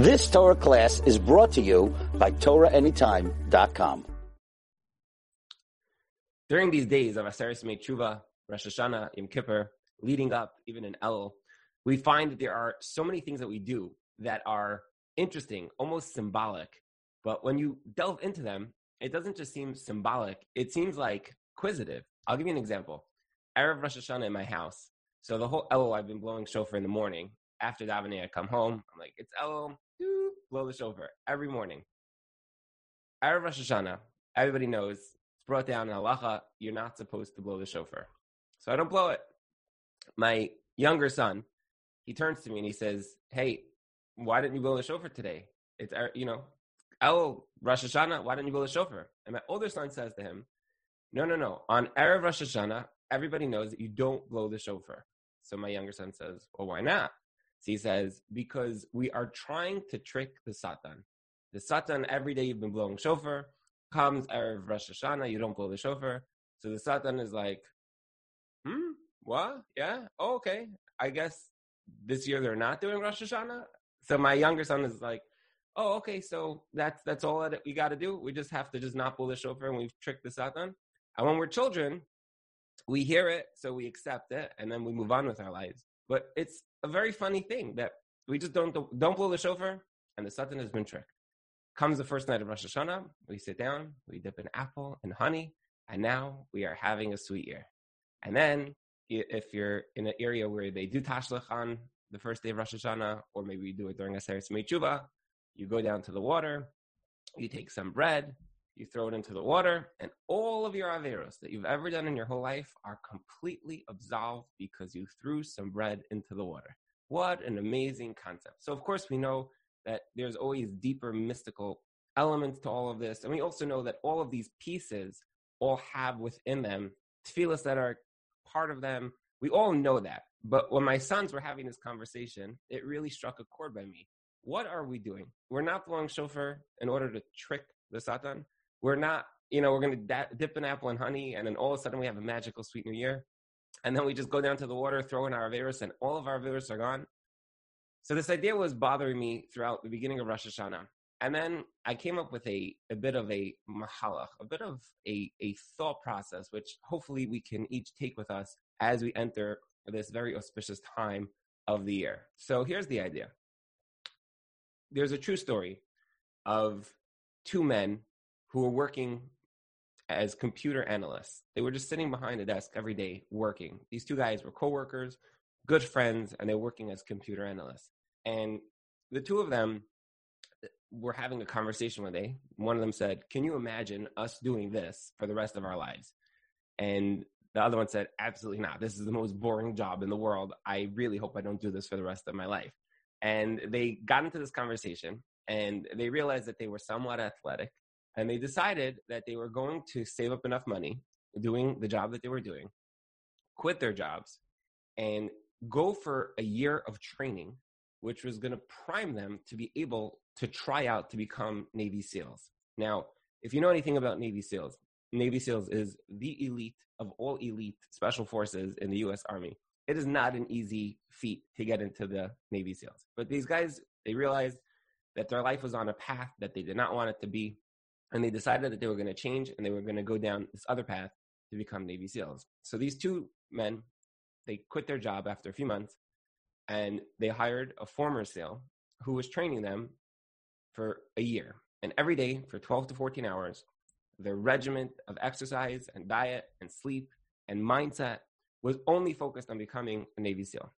This Torah class is brought to you by TorahAnytime.com. During these days of Aseret Tshuva, Rosh Hashanah, Yom Kippur, leading up, even in Elul, we find that there are so many things that we do that are interesting, almost symbolic. But when you delve into them, it doesn't just seem symbolic, it seems like quizzitive. I'll give you an example. Erev Rosh Hashanah in my house. So the whole Elul, I've been blowing shofar in the morning. After davening, I come home. I'm like, it's Elul. Blow the shofar every morning. Erev Rosh Hashanah, everybody knows it's brought down in halacha. You're not supposed to blow the shofar, so I don't blow it. My younger son, he turns to me and he says, "Hey, why didn't you blow the shofar today? It's er, you know, El Rosh Hashanah. Why didn't you blow the shofar?" And my older son says to him, "No, no, no. On erev Rosh Hashanah, everybody knows that you don't blow the shofar." So my younger son says, "Well, why not?" So he says, "Because we are trying to trick the Satan. The Satan every day you've been blowing shofar comes erev Rosh Hashanah, you don't blow the shofar. So the Satan is like, hmm, what? Yeah, oh, okay. I guess this year they're not doing Rosh Hashanah. So my younger son is like, oh, okay, so that's that's all that we got to do. We just have to just not blow the shofar, and we've tricked the Satan. And when we're children, we hear it, so we accept it, and then we move on with our lives. But it's a very funny thing that we just don't don't blow the shofar, and the Satan has been tricked. Comes the first night of Rosh Hashanah, we sit down, we dip an apple and honey, and now we are having a sweet year. And then if you're in an area where they do tashlech on the first day of Rosh Hashanah, or maybe you do it during a Aseret Tshuva, you go down to the water, you take some bread, you throw it into the water, and all of your averos that you've ever done in your whole life are completely absolved because you threw some bread into the water. What an amazing concept. So, of course, we know that there's always deeper mystical elements to all of this. And we also know that all of these pieces all have within them tefillahs that are part of them. We all know that. But when my sons were having this conversation, it really struck a chord by me. What are we doing? We're not blowing shofar in order to trick the Satan. We're not, you know, we're going to dip an apple in honey, and then all of a sudden we have a magical sweet new year. And then we just go down to the water, throw in our averos, and all of our averos are gone. So this idea was bothering me throughout the beginning of Rosh Hashanah. And then I came up with a, a bit of a mahalach, a bit of a, a thought process, which hopefully we can each take with us as we enter this very auspicious time of the year. So here's the idea there's a true story of two men who were working as computer analysts. They were just sitting behind a desk every day working. These two guys were coworkers, good friends, and they were working as computer analysts. And the two of them uh, were having a conversation one day. One of them said, Can you imagine us doing this for the rest of our lives? And the other one said, Absolutely not. This is the most boring job in the world. I really hope I don't do this for the rest of my life. And they got into this conversation and they realized that they were somewhat athletic and they decided that they were going to save up enough money doing the job that they were doing, quit their jobs, and go for a year of training, which was going to prime them to be able to try out to become Navy SEALs. Now, if you know anything about Navy SEALs, Navy SEALs is the elite of all elite special forces in the US Army. It is not an easy feat to get into the Navy SEALs. But these guys, they realized that their life was on a path that they did not want it to be. And they decided that they were going to change and they were going to go down this other path to become Navy SEALs. So these two men, they quit their job after a few months and they hired a former SEAL who was training them for a year. And every day for 12 to 14 hours, their regimen of exercise and diet and sleep and mindset was only focused on becoming a Navy SEAL.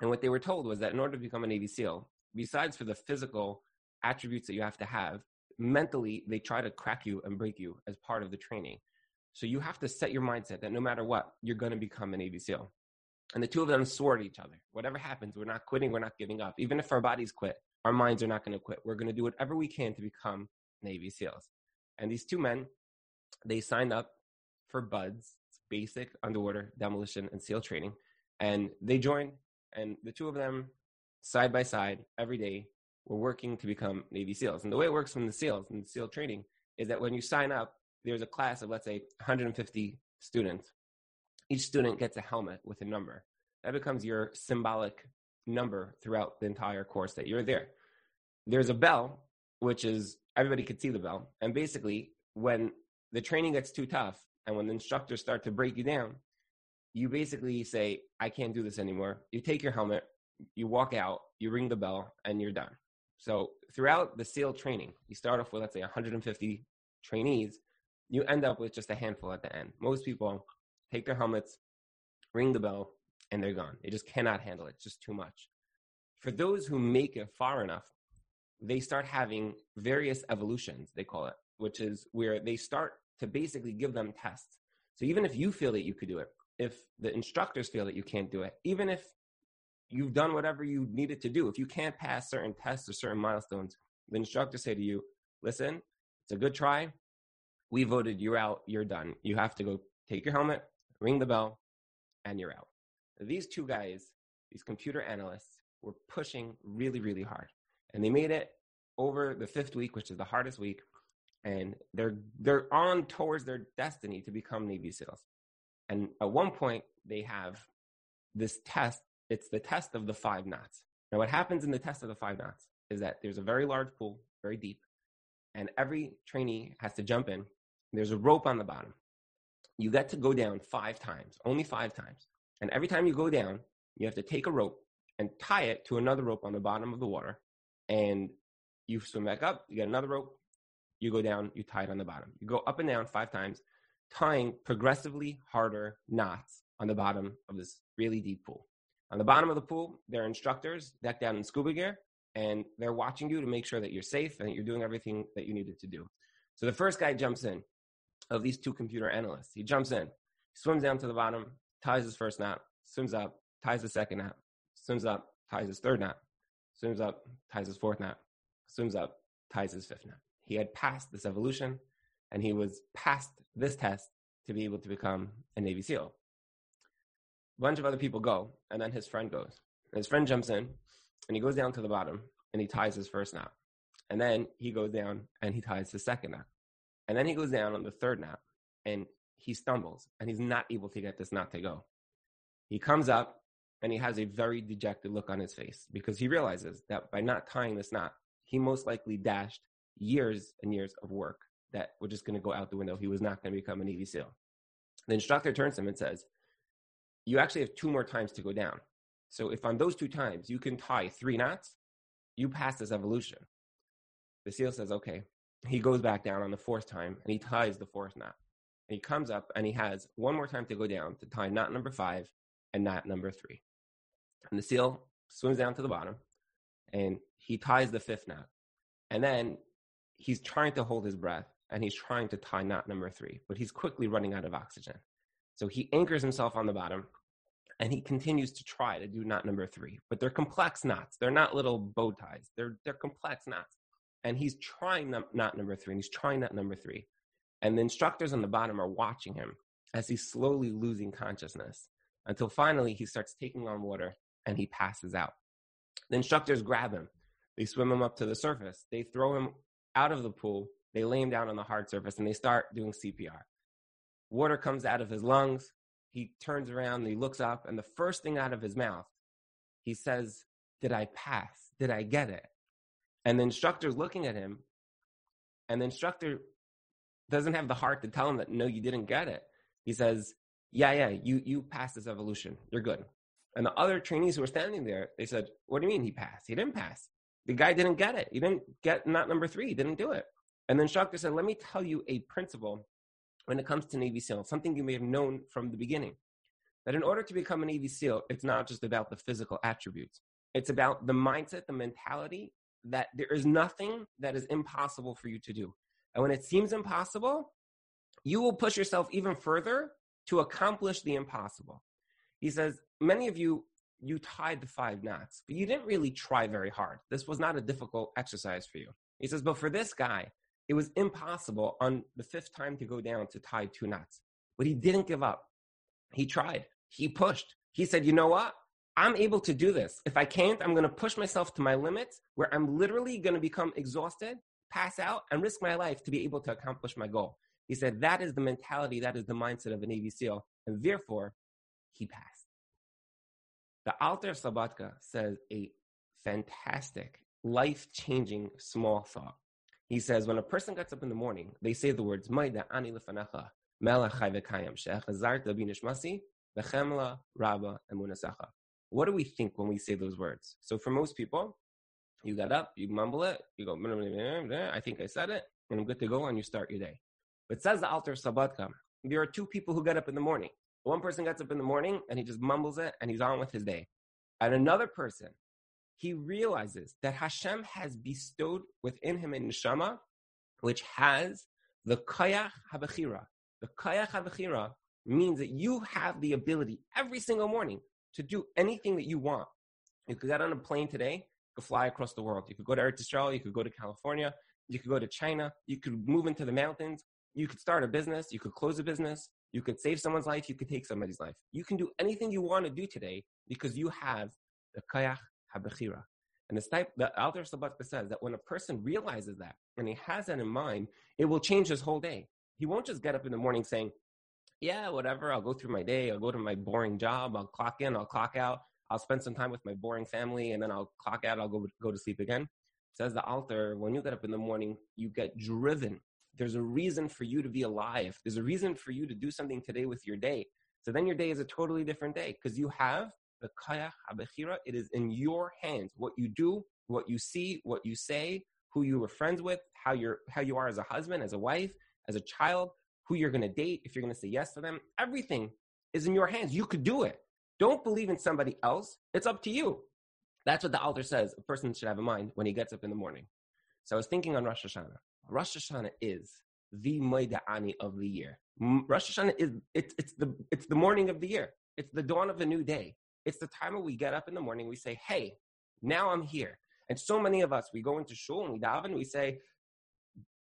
And what they were told was that in order to become a Navy SEAL, besides for the physical attributes that you have to have, mentally they try to crack you and break you as part of the training. So you have to set your mindset that no matter what, you're going to become an Navy SEAL. And the two of them swore at each other. Whatever happens, we're not quitting, we're not giving up. Even if our bodies quit, our minds are not going to quit. We're going to do whatever we can to become Navy SEALs. And these two men, they signed up for BUDS, basic underwater demolition and SEAL training. And they joined, and the two of them, side by side, every day, were working to become Navy SEALs. And the way it works from the SEALs and SEAL training is that when you sign up, there's a class of, let's say, 150 students. Each student gets a helmet with a number. That becomes your symbolic number throughout the entire course that you're there. there's a bell, which is everybody could see the bell. And basically, when the training gets too tough and when the instructors start to break you down, you basically say, I can't do this anymore. You take your helmet, you walk out, you ring the bell, and you're done. So throughout the SEAL training, you start off with, let's say, 150 trainees. You end up with just a handful at the end. Most people take their helmets, ring the bell, and they're gone. They just cannot handle it. It's just too much. For those who make it far enough, they start having various evolutions, they call it, which is where they start to basically give them tests. So even if you feel that you could do it, if the instructors feel that you can't do it, even if you've done whatever you needed to do, if you can't pass certain tests or certain milestones, the instructor say to you, listen, it's a good try. We voted you out. You're done. You have to go take your helmet, ring the bell, and you're out. These two guys, these computer analysts, were pushing really, really hard. And they made it over the fifth week, which is the hardest week. And they're they're on towards their destiny to become Navy SEALs. And at one point, they have this test. It's the test of the five knots. Now, what happens in the test of the five knots is that there's a very large pool, very deep, and every trainee has to jump in. There's a rope on the bottom. You get to go down five times, only five times. And every time you go down, you have to take a rope and tie it to another rope on the bottom of the water. And you swim back up, you get another rope, you go down, you tie it on the bottom. You go up and down five times tying progressively harder knots on the bottom of this really deep pool. On the bottom of the pool, there are instructors decked out in scuba gear, and they're watching you to make sure that you're safe and that you're doing everything that you needed to do. So the first guy jumps in of these two computer analysts. He jumps in, swims down to the bottom, ties his first knot, swims up, ties the second knot, swims up, ties his third knot, swims up, ties his fourth knot, swims up, ties his fifth knot. He had passed this evolution and he was passed this test to be able to become a Navy SEAL. A bunch of other people go, and then his friend goes. And his friend jumps in, and he goes down to the bottom, and he ties his first knot. And then he goes down, and he ties the second knot. And then he goes down on the third knot, and he stumbles, and he's not able to get this knot to go. He comes up, and he has a very dejected look on his face because he realizes that by not tying this knot, he most likely dashed years and years of work that were just going to go out the window. He was not going to become an Navy SEAL. The instructor turns to him and says, You actually have two more times to go down. So if on those two times you can tie three knots, you pass this evolution. The SEAL says, Okay. He goes back down on the fourth time and he ties the fourth knot. And he comes up and he has one more time to go down to tie knot number five and knot number three. And the SEAL swims down to the bottom and he ties the fifth knot. And then he's trying to hold his breath and he's trying to tie knot number three, but he's quickly running out of oxygen. So he anchors himself on the bottom and he continues to try to do knot number three, but they're complex knots. They're not little bow ties. They're, they're complex knots. And he's trying knot number three and he's trying knot number three. And the instructors on the bottom are watching him as he's slowly losing consciousness until finally he starts taking on water and he passes out. The instructors grab him. They swim him up to the surface. They throw him out of the pool they lay him down on the hard surface and they start doing CPR. Water comes out of his lungs. He turns around, he looks up, and the first thing out of his mouth, he says, Did I pass? Did I get it? And the instructor's looking at him, and the instructor doesn't have the heart to tell him that no, you didn't get it. He says, Yeah, yeah, you you passed this evolution. You're good. And the other trainees who were standing there, they said, What do you mean he passed? He didn't pass. The guy didn't get it. He didn't get not number three. He didn't do it. And then instructor said, let me tell you a principle when it comes to Navy SEAL, something you may have known from the beginning. That in order to become a Navy SEAL, it's not just about the physical attributes. It's about the mindset, the mentality that there is nothing that is impossible for you to do. And when it seems impossible, you will push yourself even further to accomplish the impossible. He says, many of you, you tied the five knots, but you didn't really try very hard. This was not a difficult exercise for you. He says, but for this guy, it was impossible on the fifth time to go down to tie two knots. But he didn't give up. He tried. He pushed. He said, you know what? I'm able to do this. If I can't, I'm going to push myself to my limits where I'm literally going to become exhausted, pass out, and risk my life to be able to accomplish my goal. He said, that is the mentality, that is the mindset of a Navy SEAL. And therefore, he passed. The Alter Slobodka says a fantastic life changing small thought. He says, when a person gets up in the morning, they say the words, Maida ani binishmasi, v'chemla. What do we think when we say those words? So for most people, you get up, you mumble it, you go, I think I said it, and I'm good to go, and you start your day. But says the Alter Slobodka, there are two people who get up in the morning. One person gets up in the morning and he just mumbles it and he's on with his day. And another person, he realizes that Hashem has bestowed within him a neshama, which has the kayach habechira. The kayach habechira means that you have the ability every single morning to do anything that you want. You could get on a plane today, you could fly across the world. You could go to Eretz Israel, you could go to California, you could go to China, you could move into the mountains, you could start a business, you could close a business, you could save someone's life, you could take somebody's life. You can do anything you want to do today because you have the kayach habechira. And the, Alter Slobodka says that when a person realizes that and he has that in mind, it will change his whole day. He won't just get up in the morning saying, yeah, whatever, I'll go through my day, I'll go to my boring job, I'll clock in, I'll clock out, I'll spend some time with my boring family, and then I'll clock out, I'll go, go to sleep again. Says the Alter, when you get up in the morning, you get driven. There's a reason for you to be alive. There's a reason for you to do something today with your day. So then your day is a totally different day because you have. It is in your hands. What you do, what you see, what you say, who you were friends with, how you're how you are as a husband, as a wife, as a child, who you're going to date, if you're going to say yes to them. Everything is in your hands. You could do it. Don't believe in somebody else. It's up to you. That's what the Alter says a person should have in mind when he gets up in the morning. So I was thinking on Rosh Hashanah. Rosh Hashanah is the Moeda'ani of the year. Rosh Hashanah is it's, it's the it's the morning of the year. It's the dawn of a new day. It's the time when we get up in the morning, we say, Hey, now I'm here. And so many of us, we go into shul and we daven, we say,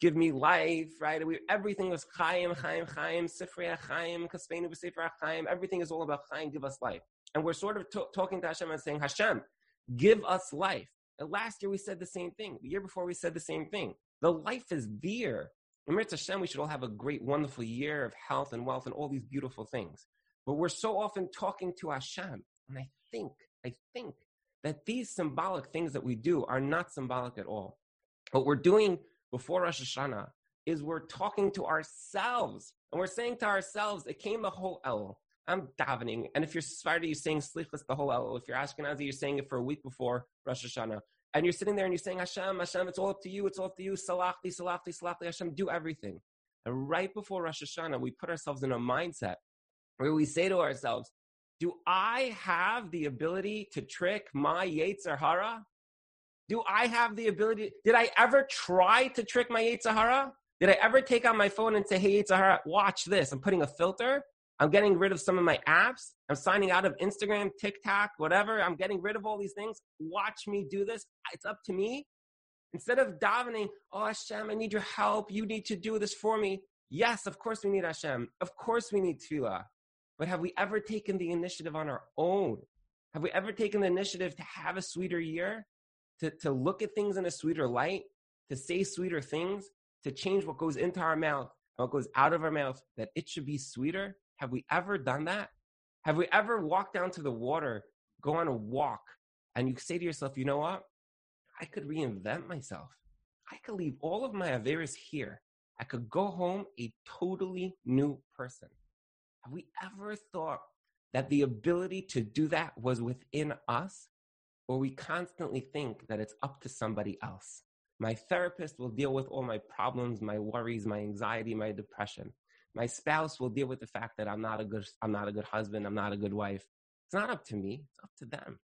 Give me life, right? We, everything is Chaim, Chaim, Chaim, Sifrei Chaim, Kaspeinu B'Sifrei Chaim. Everything is all about Chaim, give us life. And we're sort of talking to Hashem and saying, Hashem, give us life. And last year we said the same thing. The year before we said the same thing. The life is there. In Mirz Hashem, we should all have a great, wonderful year of health and wealth and all these beautiful things. But we're so often talking to Hashem. And I think, I think that these symbolic things that we do are not symbolic at all. What we're doing before Rosh Hashanah is we're talking to ourselves. And we're saying to ourselves, it came the whole El. I'm davening. And if you're Sephardi, you're saying Slichus the whole El. If you're Ashkenazi, you're saying it for a week before Rosh Hashanah. And you're sitting there and you're saying, Hashem, Hashem, it's all up to you. It's all up to you. Salachti, salachti, salachti, Hashem, do everything. And right before Rosh Hashanah, we put ourselves in a mindset where we say to ourselves, do I have the ability to trick my Yetzer Hara? Do I have the ability? Did I ever try to trick my Yetzer Hara? Did I ever take out my phone and say, hey, Yetzer Hara, watch this. I'm putting a filter. I'm getting rid of some of my apps. I'm signing out of Instagram, TikTok, whatever. I'm getting rid of all these things. Watch me do this. It's up to me. Instead of davening, oh Hashem, I need your help. You need to do this for me. Yes, of course we need Hashem. Of course we need tefillah. But have we ever taken the initiative on our own? Have we ever taken the initiative to have a sweeter year? To, to look at things in a sweeter light? To say sweeter things? To change what goes into our mouth and what goes out of our mouth? That it should be sweeter? Have we ever done that? Have we ever walked down to the water, go on a walk, and you say to yourself, you know what? I could reinvent myself. I could leave all of my Averas here. I could go home a totally new person. Have we ever thought that the ability to do that was within us? Or we constantly think that it's up to somebody else. My therapist will deal with all my problems, my worries, my anxiety, my depression. My spouse will deal with the fact that I'm not a good, I'm not a good husband, I'm not a good wife. It's not up to me, it's up to them.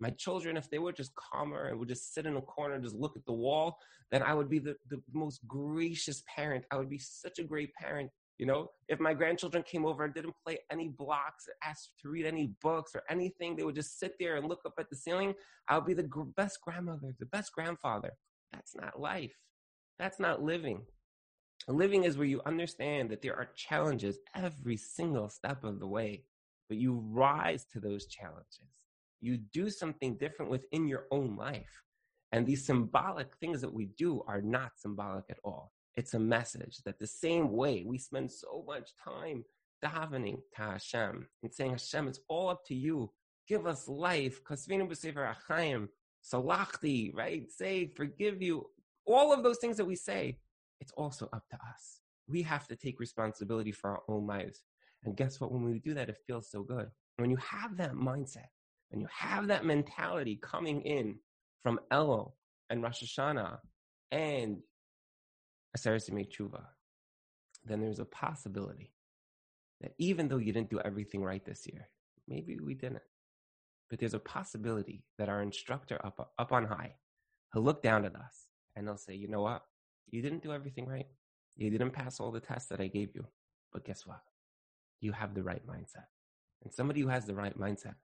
My children, if they were just calmer and would just sit in a corner just look at the wall, then I would be the, the most gracious parent. I would be such a great parent you know, if my grandchildren came over and didn't play any blocks, asked to read any books or anything, they would just sit there and look up at the ceiling. I would be the best grandmother, the best grandfather. That's not life. That's not living. Living is where you understand that there are challenges every single step of the way, but you rise to those challenges. You do something different within your own life. And these symbolic things that we do are not symbolic at all. It's a message that the same way we spend so much time davening to Hashem and saying, Hashem, it's all up to you. Give us life. Kasvinu b'sefer achayim. salachti, right? Say, forgive you. All of those things that we say, it's also up to us. We have to take responsibility for our own lives. And guess what? When we do that, it feels so good. When you have that mindset, and you have that mentality coming in from Elul and Rosh Hashanah and Aseret Tshuva, then there's a possibility that even though you didn't do everything right this year, maybe we didn't, but there's a possibility that our instructor up, up on high, he'll look down at us and he'll say, you know what? You didn't do everything right. You didn't pass all the tests that I gave you. But guess what? You have the right mindset. And somebody who has the right mindset,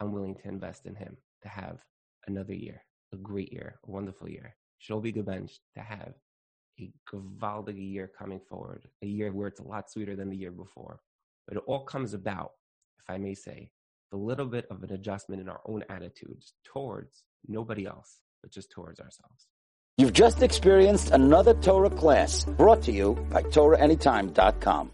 I'm willing to invest in him to have another year, a great year, a wonderful year. Sholby Gabench to have a gewaldige year coming forward, a year where it's a lot sweeter than the year before. But it all comes about, if I may say, a little bit of an adjustment in our own attitudes towards nobody else, but just towards ourselves. You've just experienced another Torah class brought to you by TorahAnytime.com.